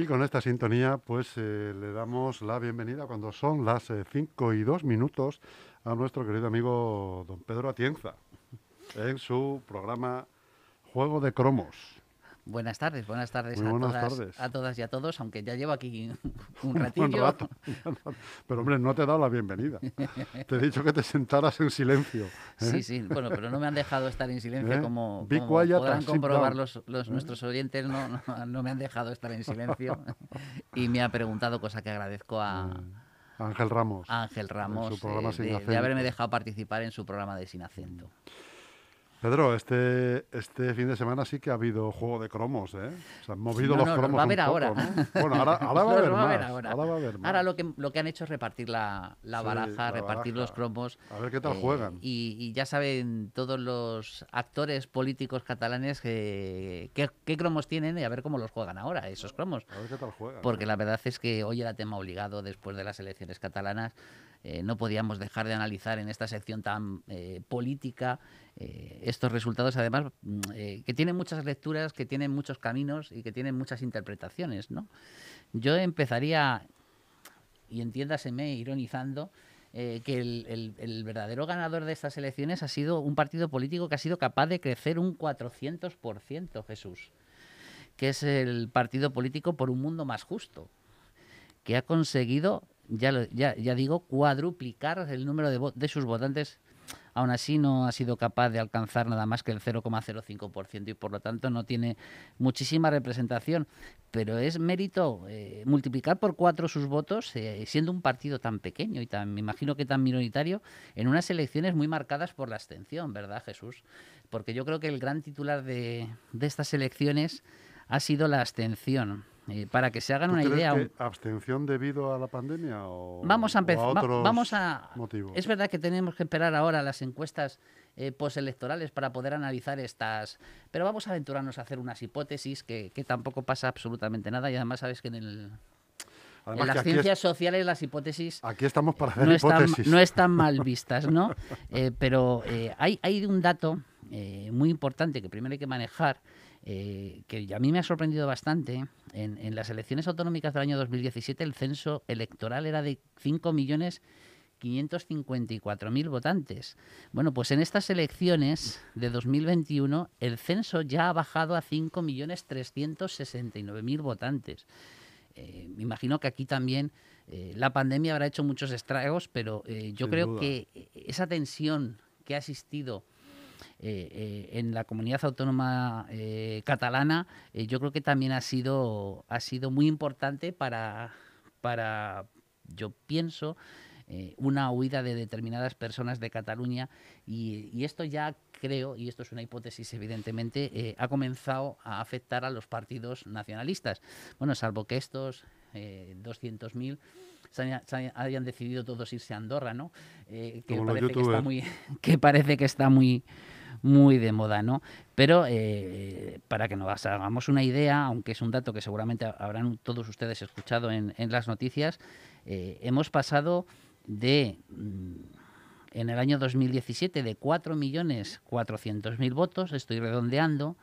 Y con esta sintonía, pues eh, le damos la bienvenida cuando son las 5 y 2 minutos a nuestro querido amigo don Pedro Atienza en su programa Juego de Cromos. Buenas tardes, buenas tardes, Muy a, todas, tardes. a todas y a todos, aunque ya llevo aquí un ratillo. rato. Pero hombre, no te he dado la bienvenida. Te he dicho que te sentaras en silencio. ¿eh? Sí, sí, bueno, pero no me han dejado estar en silencio ¿Eh? como, como podrán comprobar los, los- nuestros oyentes, no, no, no me han dejado estar en silencio y me ha preguntado, cosa que agradezco a, Ángel Ramos. Ángel Ramos, su programa eh, Sin de, de haberme dejado participar en su programa de Sin Acento. Pedro, este, este fin de semana sí que ha habido juego de cromos, ¿eh? Se han movido No, los no, cromos va a un poco, ahora. ¿no? Bueno, ahora, ahora va a haber más. ahora. Ahora va a haber más. Ahora lo que, lo que han hecho es repartir la, la Sí, baraja, la repartir los cromos. A ver qué tal eh, juegan. Y, y ya saben todos los actores políticos catalanes que, qué, qué cromos tienen y a ver cómo los juegan ahora, esos cromos. A ver qué tal juegan. Porque la verdad es que hoy era tema obligado después de las elecciones catalanas. Eh, no podíamos dejar de analizar en esta sección tan eh, política eh, estos resultados, además, mm, que tienen muchas lecturas, que tienen muchos caminos y que tienen muchas interpretaciones. ¿no? Yo empezaría, y entiéndaseme ironizando, que el, el- el verdadero ganador de estas elecciones ha sido un partido político que ha sido capaz de crecer un 400%, Jesús, que es el partido político por un mundo más justo, que ha conseguido, ya, ya, ya digo, cuadruplicar el número de, de sus votantes. Aún así no ha sido capaz de alcanzar nada más que el 0,05% y por lo tanto no tiene muchísima representación. Pero es mérito eh, multiplicar por cuatro sus votos, eh, siendo un partido tan pequeño y tan, me imagino que tan minoritario, en unas elecciones muy marcadas por la abstención, ¿verdad, Jesús? Porque yo creo que el gran titular de estas elecciones ha sido la abstención. Eh, para que se hagan ¿Tú una crees idea, que abstención debido a la pandemia o, Vamos a empezar. va- vamos a. motivos? Es verdad que tenemos que esperar ahora las encuestas eh, postelectorales para poder analizar estas. Pero vamos a aventurarnos a hacer unas hipótesis que, que tampoco pasa absolutamente nada y además sabes que en, el, Además en las es- ciencias sociales las hipótesis aquí estamos para hacer no están, hipótesis. no están mal vistas, ¿no? Eh, pero eh, hay, hay un dato eh, muy importante que primero hay que manejar, eh, que a mí me ha sorprendido bastante. En, en las elecciones autonómicas del año 2017 el censo electoral era de 5.554.000 votantes. Bueno, pues en estas elecciones de 2021 el censo ya ha bajado a 5.369.000 votantes. Eh, me imagino que aquí también eh, la pandemia habrá hecho muchos estragos, pero eh, yo Sin creo duda. que esa tensión que ha existido eh, eh, en la comunidad autónoma eh, catalana, yo creo que también ha sido, ha sido muy importante para, para yo pienso, una huida de determinadas personas de Cataluña y, esto ya creo, y esto es una hipótesis evidentemente, ha comenzado a afectar a los partidos nacionalistas. Bueno, salvo que estos eh, 200.000 se haya- se haya- hayan decidido todos irse a Andorra, ¿no? Eh, que, parece que, está muy, que parece que está muy muy de moda, ¿no? Pero eh, para que nos hagamos una idea, aunque es un dato que seguramente habrán todos ustedes escuchado en, en las noticias, eh, hemos pasado de mm, en el año 2017 de 4.400.000 votos, estoy redondeando,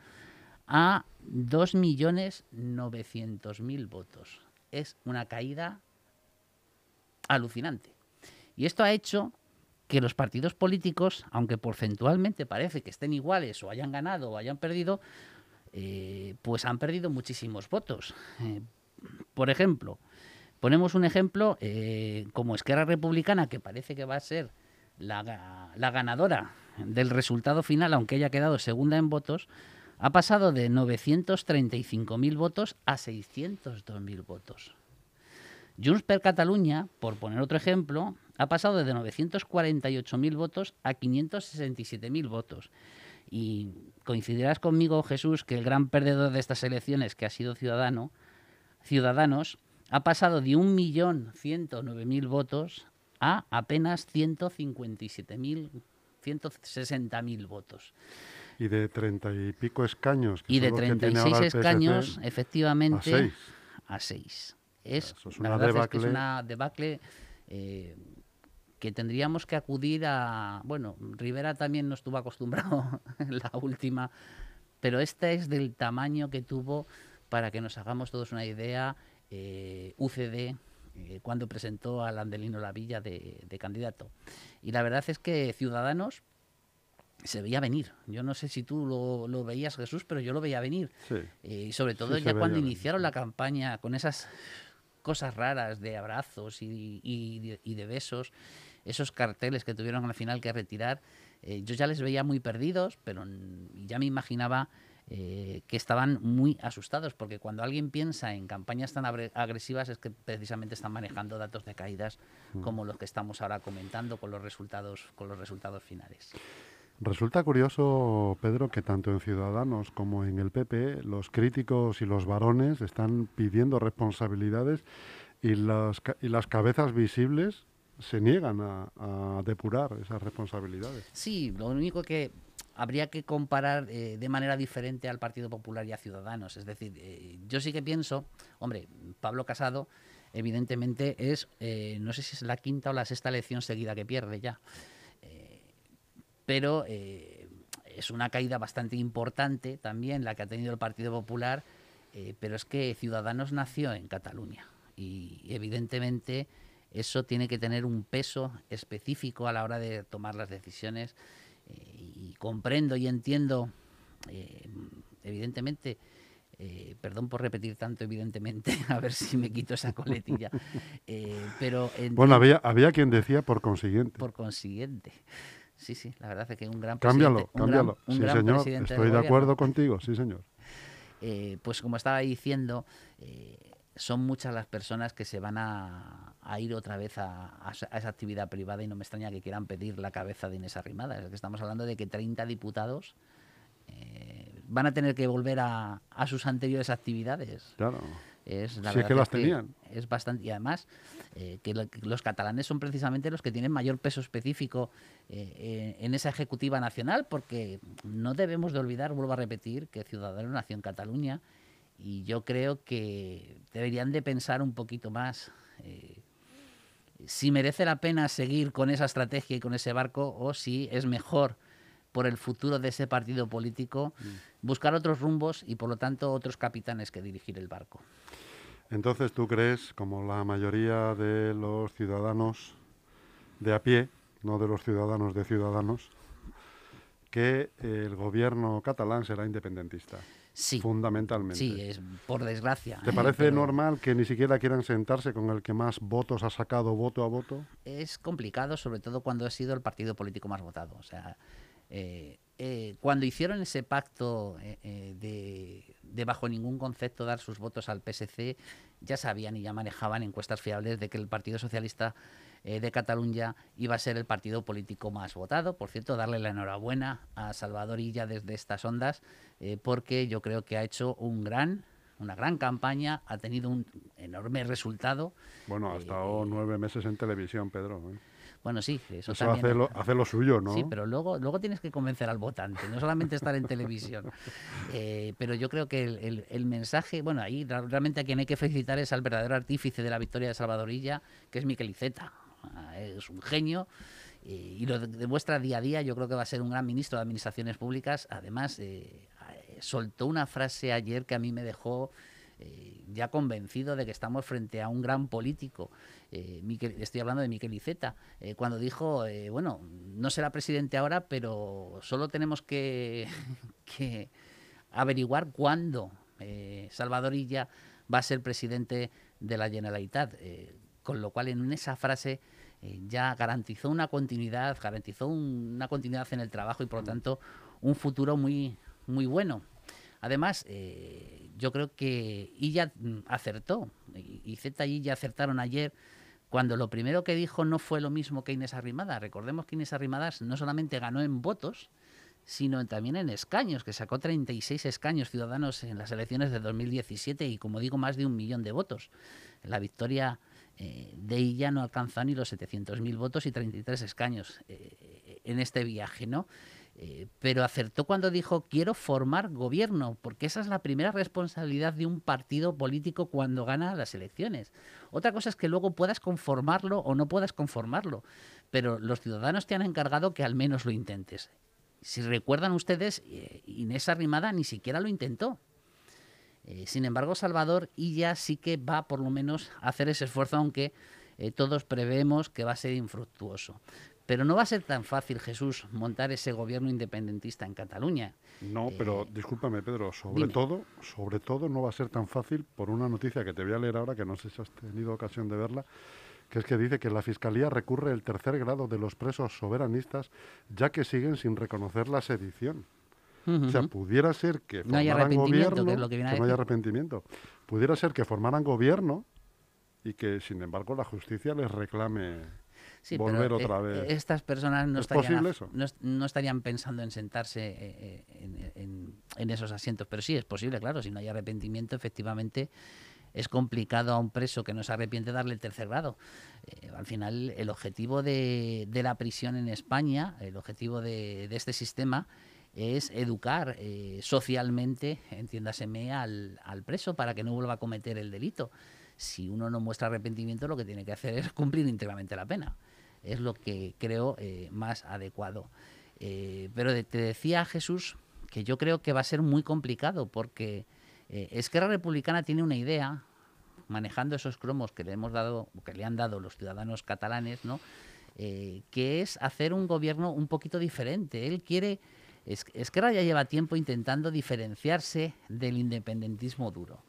a 2.900.000 votos. Es una caída alucinante. Y esto ha hecho que los partidos políticos, aunque porcentualmente parece que estén iguales o hayan ganado o hayan perdido, eh, pues han perdido muchísimos votos. Eh, por ejemplo, ponemos un ejemplo eh, como Esquerra Republicana, que parece que va a ser la, la ganadora del resultado final, aunque haya quedado segunda en votos, ha pasado de 935.000 votos a 602.000 votos. Junts per Catalunya, por poner otro ejemplo, ha pasado de 948.000 votos a 567.000 votos. Y coincidirás conmigo, Jesús, que el gran perdedor de estas elecciones, que ha sido Ciudadano, Ciudadanos, ha pasado de 1.109.000 votos a apenas 157.000, 160.000 votos. Y de treinta y pico escaños. que Y de los que tiene 36 ahora el PSC, escaños, efectivamente, a seis. a 6. Es, Eso es la una verdad es que es debacle. una debacle eh, que tendríamos que acudir a... Bueno, Rivera también no estuvo acostumbrado en la última, pero esta es del tamaño que tuvo para que nos hagamos todos una idea, eh, UCD, eh, cuando presentó a Landelino Lavilla de, de candidato. Y la verdad es que Ciudadanos se veía venir. Yo no sé si tú lo, veías, Jesús, pero yo lo veía venir. Eh, y sobre todo ya cuando iniciaron la campaña con esas cosas raras de abrazos y, de besos, esos carteles que tuvieron al final que retirar, eh, yo ya les veía muy perdidos, pero ya me imaginaba eh, que estaban muy asustados, porque cuando alguien piensa en campañas tan agresivas es que precisamente están manejando datos de caídas mm. como los que estamos ahora comentando con los resultados, con los resultados finales. Resulta curioso, Pedro, que tanto en Ciudadanos como en el PP los críticos y los varones están pidiendo responsabilidades y las, y las cabezas visibles se niegan a, depurar esas responsabilidades. Sí, lo único que habría que comparar eh, de manera diferente al Partido Popular y a Ciudadanos. Es decir, eh, yo sí que pienso, hombre, Pablo Casado evidentemente es, eh, no sé si es la quinta o la sexta elección seguida que pierde ya pero eh, es una caída bastante importante también la que ha tenido el Partido Popular, eh, pero es que Ciudadanos nació en Cataluña y evidentemente eso tiene que tener un peso específico a la hora de tomar las decisiones eh, y comprendo y entiendo, evidentemente, perdón por repetir tanto, evidentemente, a ver si me quito esa coletilla. pero bueno, había, había quien decía por consiguiente. Por consiguiente. Sí, sí, la verdad es que un gran cámbialo, Cámbialo, sí, señor, estoy de, acuerdo contigo, sí, señor. Eh, pues como estaba diciendo, eh, son muchas las personas que se van a, ir otra vez a, esa actividad privada y no me extraña que quieran pedir la cabeza de Inés Arrimada. Es que estamos hablando de que 30 diputados eh, van a tener que volver a, sus anteriores actividades. Claro. Es, la que las tenían. Es bastante, y además eh, que, los catalanes son precisamente los que tienen mayor peso específico eh, en esa ejecutiva nacional, porque no debemos de olvidar, vuelvo a repetir, que Ciudadanos nació en Cataluña y yo creo que deberían de pensar un poquito más eh, si merece la pena seguir con esa estrategia y con ese barco o si es mejor por el futuro de ese partido político mm. buscar otros rumbos y por lo tanto otros capitanes que dirigir el barco. Entonces, ¿tú crees, como la mayoría de los ciudadanos de a pie, no de los ciudadanos de ciudadanos, que el gobierno catalán será independentista? Sí. Fundamentalmente. Sí, es por desgracia. ¿Te parece normal que ni siquiera quieran sentarse con el que más votos ha sacado voto a voto? Es complicado, sobre todo cuando ha sido el partido político más votado. O sea, eh, eh, cuando hicieron ese pacto eh, de, bajo ningún concepto dar sus votos al PSC, ya sabían y ya manejaban encuestas fiables de que el Partido Socialista de Cataluña iba a ser el partido político más votado. Por cierto, darle la enhorabuena a Salvador Illa desde estas ondas, porque yo creo que ha hecho un gran una gran campaña, ha tenido un enorme resultado. Bueno, ha estado nueve meses en televisión, Pedro. Bueno, sí, eso, hace, lo, suyo, ¿no? Sí, pero luego, luego tienes que convencer al votante, no solamente estar en televisión. Eh, pero yo creo que el, mensaje, bueno, ahí realmente a quien hay que felicitar es al verdadero artífice de la victoria de Salvadorilla, que es Miquel Iceta. Ah, es un genio y lo demuestra día a día. Yo creo que va a ser un gran ministro de Administraciones Públicas. Además, eh, soltó una frase ayer que a mí me dejó eh, ya convencido de que estamos frente a un gran político. Eh, estoy hablando de Miquel Iceta, eh, cuando dijo, bueno, no será presidente ahora, pero solo tenemos que, averiguar cuándo Salvador Illa va a ser presidente de la Generalitat. con lo cual, en esa frase ya garantizó una continuidad, garantizó una continuidad en el trabajo y, por lo tanto, un futuro muy, muy bueno. Además, eh, yo creo que Illa mm, acertó, y Z y Illa acertaron ayer cuando lo primero que dijo no fue lo mismo que Inés Arrimada. Recordemos que Inés Arrimadas no solamente ganó en votos, sino también en escaños, que sacó 36 escaños ciudadanos en las elecciones de 2017 y, como digo, más de un millón de votos. La victoria eh, de ella no alcanzó ni los 700.000 votos y 33 escaños eh, en este viaje, ¿no? Eh, pero acertó cuando dijo quiero formar gobierno, porque esa es la primera responsabilidad de un partido político cuando gana las elecciones. Otra cosa es que luego puedas conformarlo o no puedas conformarlo, pero los ciudadanos te han encargado que al menos lo intentes. Si recuerdan ustedes, eh, Inés Arrimada ni siquiera lo intentó. Eh, sin embargo, Salvador ya sí que va por lo menos a hacer ese esfuerzo, aunque todos prevemos que va a ser infructuoso. Pero no va a ser tan fácil, Jesús, montar ese gobierno independentista en Cataluña. No, pero discúlpame, Pedro, sobre todo, sobre todo no va a ser tan fácil por una noticia que te voy a leer ahora, que no sé si has tenido ocasión de verla, que es que dice que la Fiscalía recurre el tercer grado de los presos soberanistas, ya que siguen sin reconocer la sedición. O sea, pudiera ser que formaran gobierno, que, no haya arrepentimiento. Pudiera ser que formaran gobierno y que, sin embargo, la justicia les reclame volver otra vez. Estas personas no estarían, no, estarían pensando en sentarse eh, eh, en, en, esos asientos, pero sí es posible, claro, si no hay arrepentimiento, efectivamente es complicado a un preso que no se arrepiente darle el tercer grado. Eh, al final, el objetivo de, la prisión en España, el objetivo de, este sistema, es educar eh, socialmente, entiéndaseme, al, al, preso para que no vuelva a cometer el delito. Si uno no muestra arrepentimiento, lo que tiene que hacer es cumplir íntegramente la pena. Es lo que creo eh, más adecuado. pero te decía Jesús que yo creo que va a ser muy complicado porque eh, Esquerra Republicana tiene una idea, manejando esos cromos que le hemos dado, que le han dado los ciudadanos catalanes, ¿no? Eh, que es hacer un gobierno un poquito diferente. Él quiere, Esquerra ya lleva tiempo intentando diferenciarse del independentismo duro.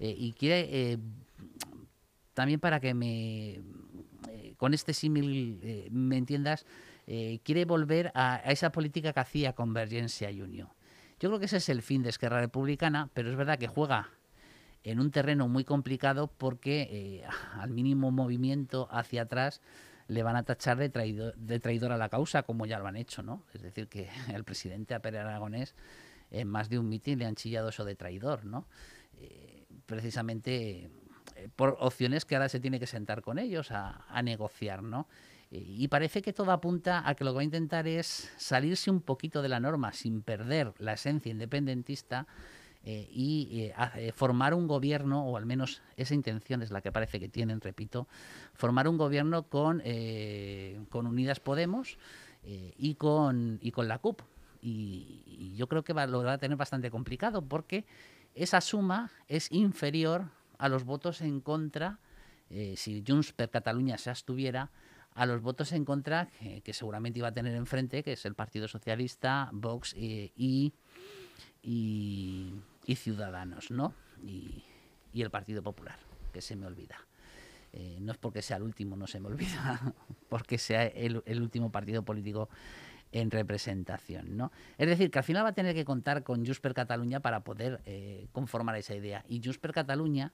Eh, y quiere, también para que me, con este símil me entiendas, quiere volver a, esa política que hacía Convergencia y Unión. Yo creo que ese es el fin de Esquerra Republicana, pero es verdad que juega en un terreno muy complicado porque eh, al mínimo movimiento hacia atrás le van a tachar de traidor, de traidor a la causa, como ya lo han hecho, ¿no? Es decir, que el presidente a Pérez Aragonés en más de un mitin le han chillado eso de traidor, ¿no? Eh, precisamente eh, por opciones que ahora se tiene que sentar con ellos a, negociar, ¿no? Y parece que todo apunta a que lo que va a intentar es salirse un poquito de la norma sin perder la esencia independentista eh, y eh, eh, formar un gobierno, o al menos esa intención es la que parece que tienen, repito, formar un gobierno con, con Unidas Podemos y, con, y con la CUP. Y, yo creo que va, lo va a tener bastante complicado porque esa suma es inferior a los votos en contra, si Junts per Cataluña se abstuviera, a los votos en contra que, seguramente iba a tener enfrente, que es el Partido Socialista, Vox y, y, Ciudadanos, ¿no? Y, el Partido Popular, que se me olvida. Eh, no es porque sea el último, no se me olvida, porque sea el, último partido político en representación, ¿no? Es decir, que al final va a tener que contar con Junts per Catalunya para poder eh, conformar esa idea. Y Junts per Catalunya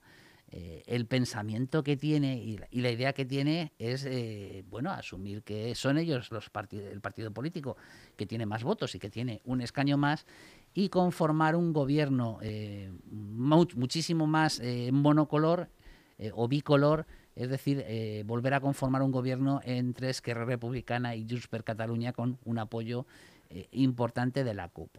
eh, el pensamiento que tiene y la, idea que tiene es, eh, bueno, asumir que son ellos los el partido político que tiene más votos y que tiene un escaño más y conformar un gobierno eh, muchísimo más monocolor o bicolor, es decir, volver a conformar un gobierno entre Esquerra Republicana y Junts per Catalunya con un apoyo importante de la CUP.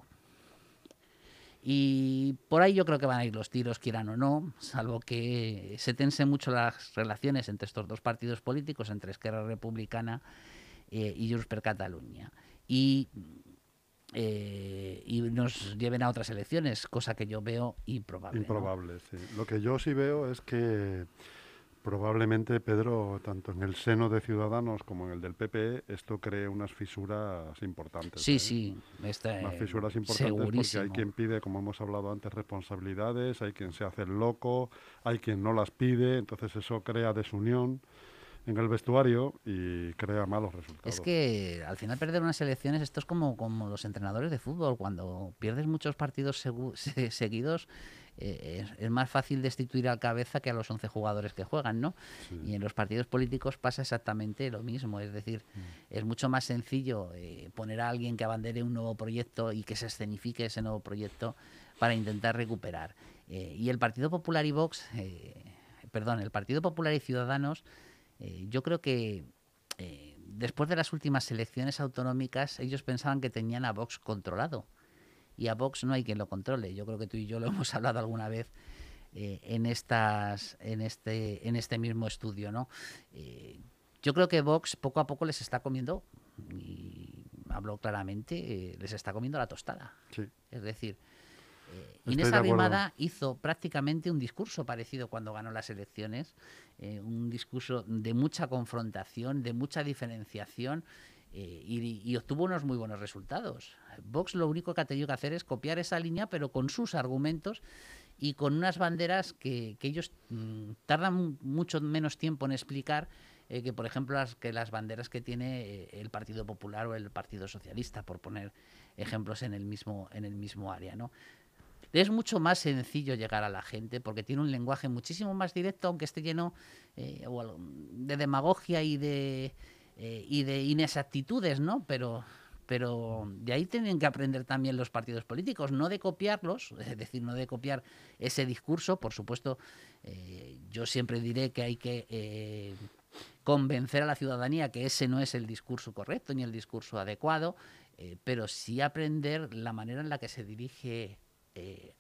Y por ahí yo creo que van a ir los tiros, quieran o no, salvo que se tensen mucho las relaciones entre estos dos partidos políticos, entre Esquerra Republicana eh, y Junts per Catalunya. Y, eh, y nos lleven a otras elecciones, cosa que yo veo improbable. Improbable, sí. Lo que yo sí veo es que probablemente, Pedro, tanto en el seno de Ciudadanos como en el del PPE, esto cree unas fisuras importantes. Sí, ¿eh? sí. Está, unas fisuras importantes porque hay quien pide, como hemos hablado antes, responsabilidades, hay quien se hace el loco, hay quien no las pide, entonces eso crea desunión en el vestuario y crea malos resultados. Es que al final perder unas elecciones, esto es como, como los entrenadores de fútbol, cuando pierdes muchos partidos seguidos eh, es, más fácil destituir al cabeza que a los 11 jugadores que juegan, ¿no? Y en los partidos políticos pasa exactamente lo mismo, es decir, mm. es mucho más sencillo eh, poner a alguien que abandere un nuevo proyecto y que se escenifique ese nuevo proyecto para intentar recuperar. Eh, y el Partido Popular y Vox, perdón, el Partido Popular y Ciudadanos, yo creo que después de las últimas elecciones autonómicas, ellos pensaban que tenían a Vox controlado y a Vox no hay quien lo controle. Yo creo que tú y yo lo hemos hablado alguna vez eh, en, estas, en, este, en este mismo estudio. ¿no? Eh, yo creo que Vox poco a poco les está comiendo, y hablo claramente, eh, les está comiendo la tostada. Es decir, Inés Arrimada hizo prácticamente un discurso parecido cuando ganó las elecciones, un discurso de mucha confrontación, de mucha diferenciación y, obtuvo unos muy buenos resultados. Vox lo único que ha tenido que hacer es copiar esa línea, pero con sus argumentos y con unas banderas que, ellos mm, tardan mucho menos tiempo en explicar eh, que, por ejemplo, las, que las banderas que tiene eh, el Partido Popular o el Partido Socialista, por poner ejemplos en el mismo, en el mismo área. ¿no? Es mucho más sencillo llegar a la gente porque tiene un lenguaje muchísimo más directo, aunque esté lleno eh, de demagogia y de, y de inexactitudes, ¿no? Pero pero de ahí tienen que aprender también los partidos políticos, no de copiarlos, es decir, no de copiar ese discurso. Por supuesto, eh, yo siempre diré que hay que eh, convencer a la ciudadanía que ese no es el discurso correcto ni el discurso adecuado, eh, pero sí aprender la manera en la que se dirige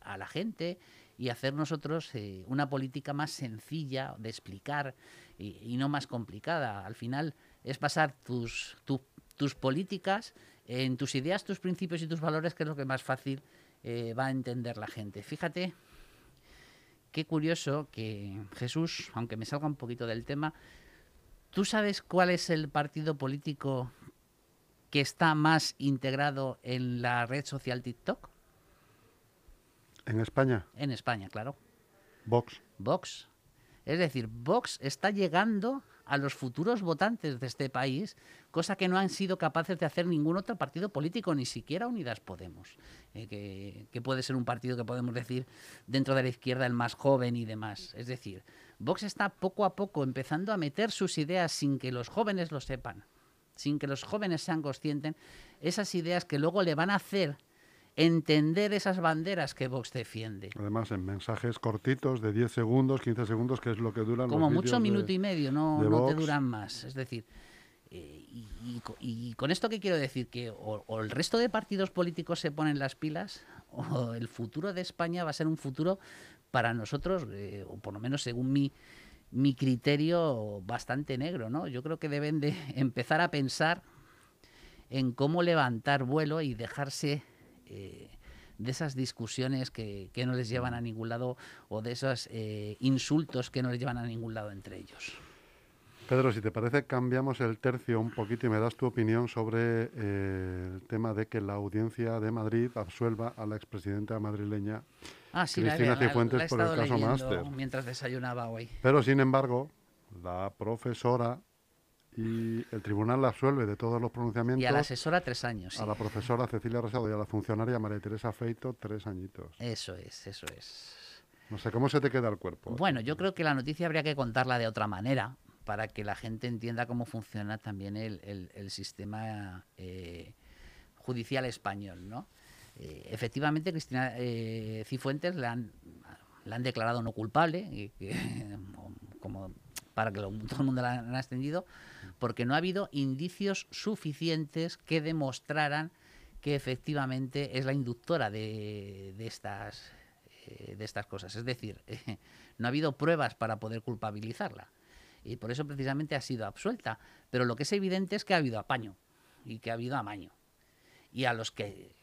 a la gente y hacer nosotros una política más sencilla de explicar y, no más complicada. Al final es pasar tus, tus políticas en tus ideas, tus principios y tus valores, que es lo que más fácil eh, va a entender la gente. Fíjate qué curioso que Jesús, aunque me salga un poquito del tema, ¿tú sabes cuál es el partido político que está más integrado en la red social TikTok? ¿En España? En España, claro. Vox. Vox. Es decir, Vox está llegando a los futuros votantes de este país, cosa que no han sido capaces de hacer ningún otro partido político, ni siquiera Unidas Podemos, eh, que, puede ser un partido que podemos decir dentro de la izquierda el más joven y demás. Es decir, Vox está poco a poco empezando a meter sus ideas sin que los jóvenes lo sepan, sin que los jóvenes sean conscientes, esas ideas que luego le van a hacer entender esas banderas que Vox defiende. Además, en mensajes cortitos de 10 segundos, 15 segundos, que es lo que duran Como mucho minuto y medio, no, no te duran más. Es decir, eh, y, con esto qué quiero decir, que o, el resto de partidos políticos se ponen las pilas, o el futuro de España va a ser un futuro para nosotros, eh, o por lo menos según mi, mi criterio, bastante negro. ¿no? Yo creo que deben de empezar a pensar en cómo levantar vuelo y dejarse eh, de esas discusiones que, no les llevan a ningún lado o de esos eh, insultos que no les llevan a ningún lado entre ellos. Pedro, si te parece, cambiamos el tercio un poquito y me das tu opinión sobre eh, el tema de que la audiencia de Madrid absuelva a la expresidenta madrileña ah, Cristina Cifuentes por el caso Máster. Mientras desayunaba hoy. Pero, sin embargo, la profesora y el tribunal la absuelve de todos los pronunciamientos. Y a la asesora tres años. A la profesora Cecilia Rosado y a la funcionaria María Teresa Feito tres añitos. Eso es, eso es. No sé, ¿cómo se te queda el cuerpo? Bueno, yo creo que la noticia habría que contarla de otra manera para que la gente entienda cómo funciona también el, sistema eh, judicial español, ¿no? Eh, efectivamente, Cristina eh, Cifuentes la han, han declarado no culpable, como para que todo el mundo la han extendido, porque no ha habido indicios suficientes que demostraran que efectivamente es la inductora de, estas, eh, de estas cosas. Es decir, no ha habido pruebas para poder culpabilizarla. Y por eso precisamente ha sido absuelta. Pero lo que es evidente es que ha habido apaño y que ha habido amaño. Y a los que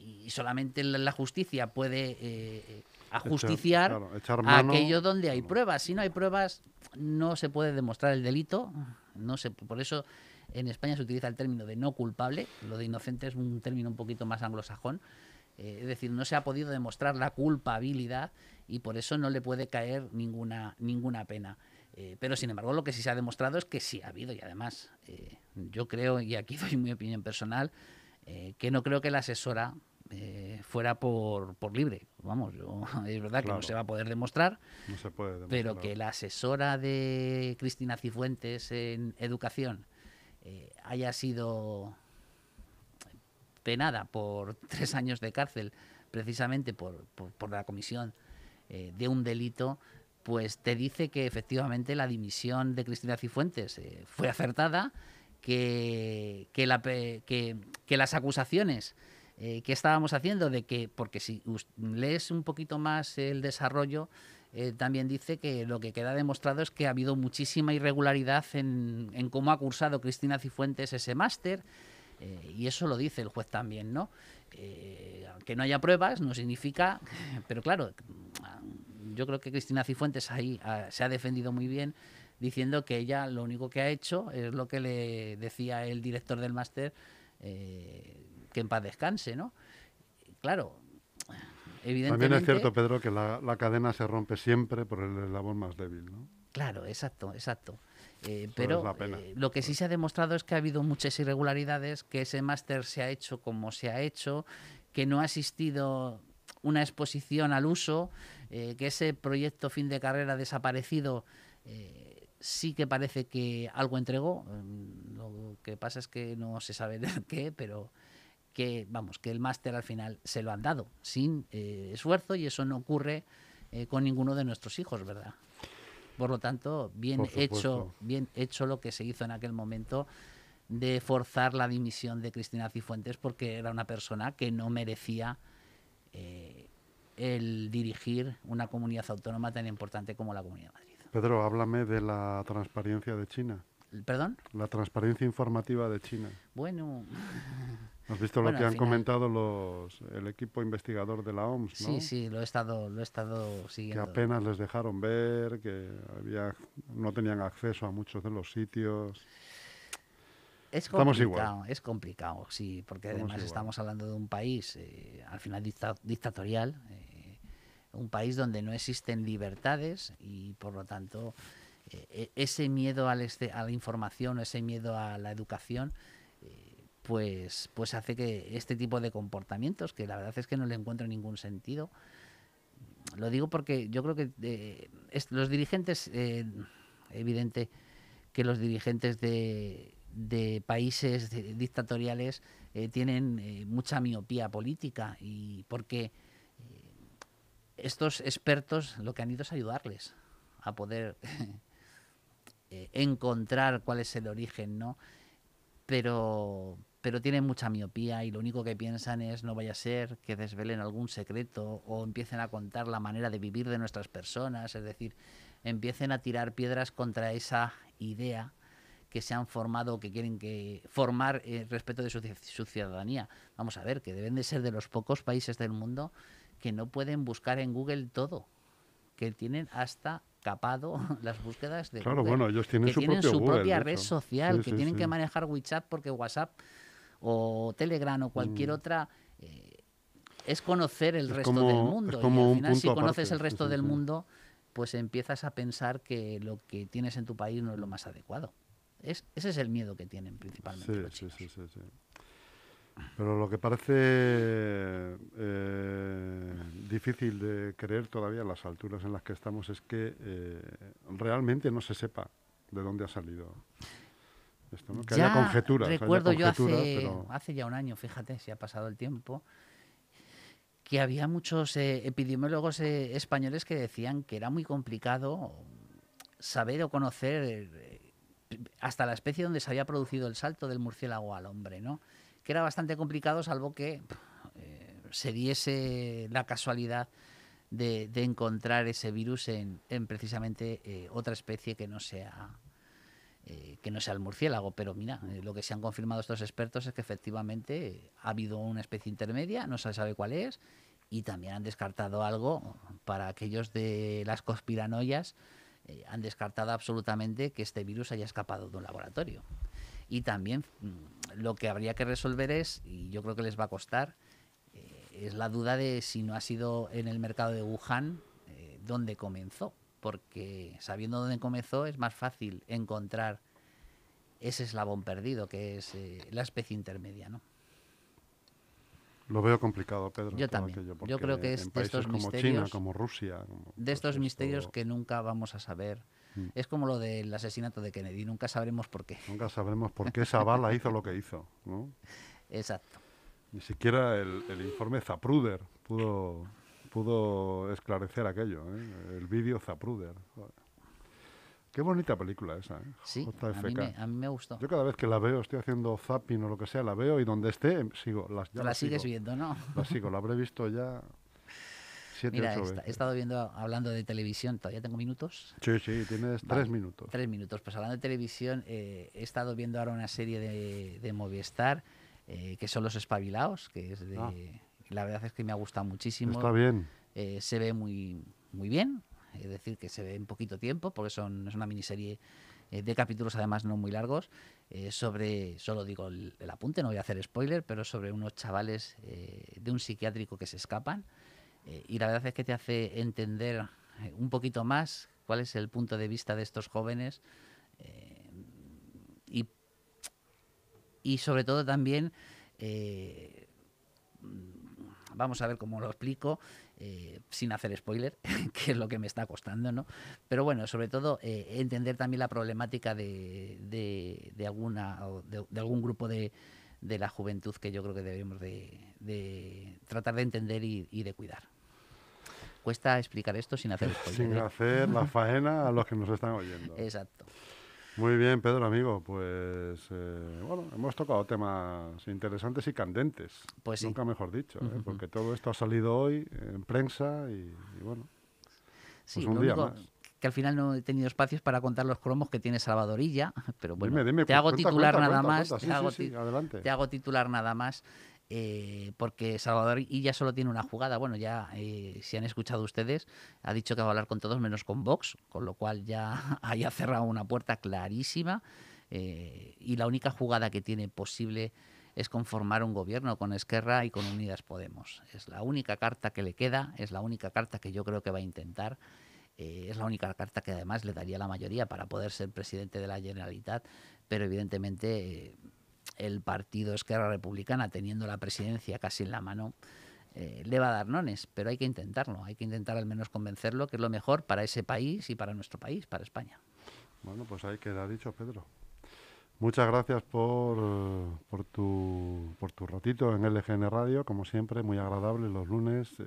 y solamente la justicia puede eh, ajusticiar aquello donde hay pruebas. Si no hay pruebas, no se puede demostrar el delito. No se, por eso en España se utiliza el término de no culpable. Lo de inocente es un término un poquito más anglosajón. Eh, es decir, no se ha podido demostrar la culpabilidad y por eso no le puede caer ninguna, ninguna pena. Eh, pero sin embargo, lo que sí se ha demostrado es que sí ha habido, y además, eh, yo creo, y aquí doy mi opinión personal, que no creo que la asesora eh, fuera por, por libre. Vamos, es verdad que no se va a poder demostrar, pero que la asesora de Cristina Cifuentes en educación eh, haya sido penada por tres años de cárcel precisamente por, por, la comisión eh, de un delito, pues te dice que efectivamente la dimisión de Cristina Cifuentes fue acertada, que, que, la, que, que las acusaciones eh, ¿qué estábamos haciendo? De que, porque si lees un poquito más el desarrollo, eh, también dice que lo que queda demostrado es que ha habido muchísima irregularidad en, cómo ha cursado Cristina Cifuentes ese máster, eh, y eso lo dice el juez también, ¿no? Eh, que no haya pruebas no significa, pero claro, yo creo que Cristina Cifuentes ahí ah, se ha defendido muy bien diciendo que ella lo único que ha hecho es lo que le decía el director del máster, que en paz descanse, ¿no? Claro, evidentemente... También es cierto, Pedro, que la, la cadena se rompe siempre por el eslabón más débil, ¿no? Claro, exacto, exacto. Eh, pero eh, lo que sí se ha demostrado es que ha habido muchas irregularidades, que ese máster se ha hecho como se ha hecho, que no ha existido una exposición al uso, eh, que ese proyecto fin de carrera desaparecido sí que parece que algo entregó. Mm, lo que pasa es que no se sabe qué, pero que vamos, que el máster al final se lo han dado sin esfuerzo y eso no ocurre con ninguno de nuestros hijos, ¿verdad? Por lo tanto, bien hecho, bien hecho lo que se hizo en aquel momento de forzar la dimisión de Cristina Cifuentes porque era una persona que no merecía eh, el dirigir una comunidad autónoma tan importante como la Comunidad de Madrid. Pedro, háblame de la transparencia de China. ¿Perdón? La transparencia informativa de China. Bueno, ¿Has visto lo que han comentado los, el equipo investigador de la OMS? Sí, sí, lo he estado, lo he estado siguiendo. Que apenas les dejaron ver, que había, no tenían acceso a muchos de los sitios. Es complicado, es complicado, sí, porque además estamos hablando de un país, eh, al final dictatorial, eh, un país donde no existen libertades y por lo tanto eh, e-, ese miedo al este, a la información, ese miedo a la educación, pues, pues hace que este tipo de comportamientos, que la verdad es que no le encuentro ningún sentido, lo digo porque yo creo que eh, los dirigentes, eh, evidente que los dirigentes de, países dictatoriales eh, tienen mucha miopía política y porque estos expertos lo que han ido es ayudarles a poder encontrar cuál es el origen, ¿no? Pero, pero tienen mucha miopía y lo único que piensan es no vaya a ser que desvelen algún secreto o empiecen a contar la manera de vivir de nuestras personas, es decir, empiecen a tirar piedras contra esa idea que se han formado o que quieren que formar eh, respecto de su, su, ciudadanía. Vamos a ver, que deben de ser de los pocos países del mundo que no pueden buscar en Google todo, que tienen hasta capado las búsquedas de claro, Google, bueno, ellos tienen que su, tienen su propia red social, que tienen que manejar WeChat porque WhatsApp o Telegram o cualquier mm. otra, eh, es conocer el resto del mundo. y al final, si conoces el resto del mundo, pues empiezas a pensar que lo que tienes en tu país no es lo más adecuado. Es, ese es el miedo que tienen principalmente. Sí, sí, sí, sí, Pero lo que parece eh, difícil de creer todavía a las alturas en las que estamos es que eh, realmente no se sepa de dónde ha salido que ya haya conjeturas. Recuerdo yo hace, hace ya un año, fíjate, si ha pasado el tiempo, que había muchos eh, epidemiólogos eh, españoles que decían que era muy complicado saber o conocer eh, hasta la especie donde se había producido el salto del murciélago al hombre, ¿no? Que era bastante complicado, salvo que se diese la casualidad de, encontrar ese virus en, en precisamente otra especie que no sea eh, que no sea el murciélago, pero mira, eh, lo que se han confirmado estos expertos es que efectivamente ha habido una especie intermedia, no se sabe cuál es, y también han descartado algo para aquellos de las conspiranoias, eh, han descartado absolutamente que este virus haya escapado de un laboratorio. Y también mm, lo que habría que resolver es, y yo creo que les va a costar, es la duda de si no ha sido en el mercado de Wuhan donde comenzó porque sabiendo dónde comenzó es más fácil encontrar ese eslabón perdido que es eh, la especie intermedia, ¿no? Lo veo complicado, Pedro. Yo también. Yo creo que es de estos como misterios. China, como Rusia. de estos misterios que nunca vamos a saber. Mm. Es como lo del asesinato de Kennedy. Nunca sabremos por qué. Nunca sabremos por qué esa bala hizo lo que hizo. ¿no? Exacto. Ni siquiera el, el informe Zapruder pudo pudo esclarecer aquello, ¿eh? el vídeo Zapruder. Qué bonita película esa, ¿eh? Sí, a mí, me, a mí, me, gustó. Yo cada vez que la veo, estoy haciendo zapping o lo que sea, la veo y donde esté, em, sigo. Las, ya la, sigues viendo, ¿no? La sigo, la habré visto ya siete, Mira, he estado viendo, hablando de televisión, ¿todavía tengo minutos? Sí, sí, tienes tres minutos. Tres minutos. Pues hablando de televisión, eh, he estado viendo ahora una serie de, de Movistar eh, que son Los Espabilados, que es de... Ah. La verdad es que me ha gustado muchísimo. Está bien. Eh, se ve muy, muy bien, es decir, que se ve en poquito tiempo, porque son, es una miniserie eh, de capítulos además no muy largos, eh, sobre, solo digo el, el apunte, no voy a hacer spoiler, pero sobre unos chavales eh, de un psiquiátrico que se escapan. eh, y la verdad es que te hace entender un poquito más cuál es el punto de vista de estos jóvenes y, y sobre todo también vamos a ver cómo lo explico eh, sin hacer spoiler, que es lo que me está costando, ¿no? Pero bueno, sobre todo eh, entender también la problemática de, de- de alguna o de, de algún grupo de, de la juventud que yo creo que debemos de, de tratar de entender y, y de cuidar. Cuesta explicar esto sin hacer spoiler. Sin ¿eh? hacer la faena a los que nos están oyendo. Exacto. Muy bien, Pedro, amigo. Pues eh, bueno, hemos tocado temas interesantes y candentes. Pues sí. Nunca mejor dicho, ¿eh? Porque todo esto ha salido hoy en prensa y, y bueno. Sí, Pues un lo día único más. que al final no he tenido espacios para contar los cromos que tiene Salvadorilla, pero bueno, dime, dime. te hago cuenta, titular cuenta, nada cuenta, más, te, Sí, hago adelante. te hago titular nada más, eh, porque Salvador Illa solo tiene una jugada. Bueno, ya eh, si han escuchado ustedes, ha dicho que va a hablar con todos menos con Vox, con lo cual ya haya cerrado una puerta clarísima. eh, y la única jugada que tiene posible es conformar un gobierno con Esquerra y con Unidas Podemos. Es la única carta que le queda, es la única carta que yo creo que va a intentar. eh, es la única carta que además le daría la mayoría para poder ser presidente de la Generalitat, pero evidentemente el partido Esquerra Republicana, teniendo la presidencia casi en la mano, eh, le va a dar nones, pero hay que intentarlo, hay que intentar al menos convencerlo que es lo mejor para ese país y para nuestro país, para España. Bueno, pues ahí queda dicho, Pedro. Muchas gracias por, por, tu, por tu ratito en LGN Radio, como siempre, muy agradable los lunes eh,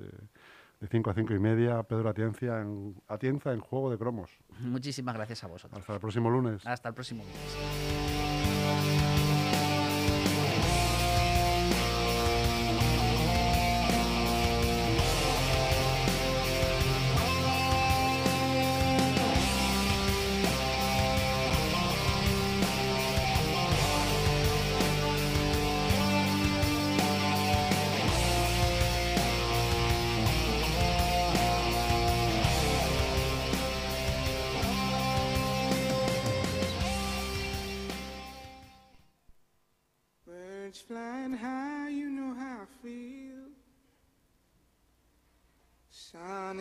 de 5 a 5 y media. Pedro Atienza en, Atienza en Juego de Cromos. Muchísimas gracias a vosotros. Hasta el próximo lunes. Hasta el próximo lunes.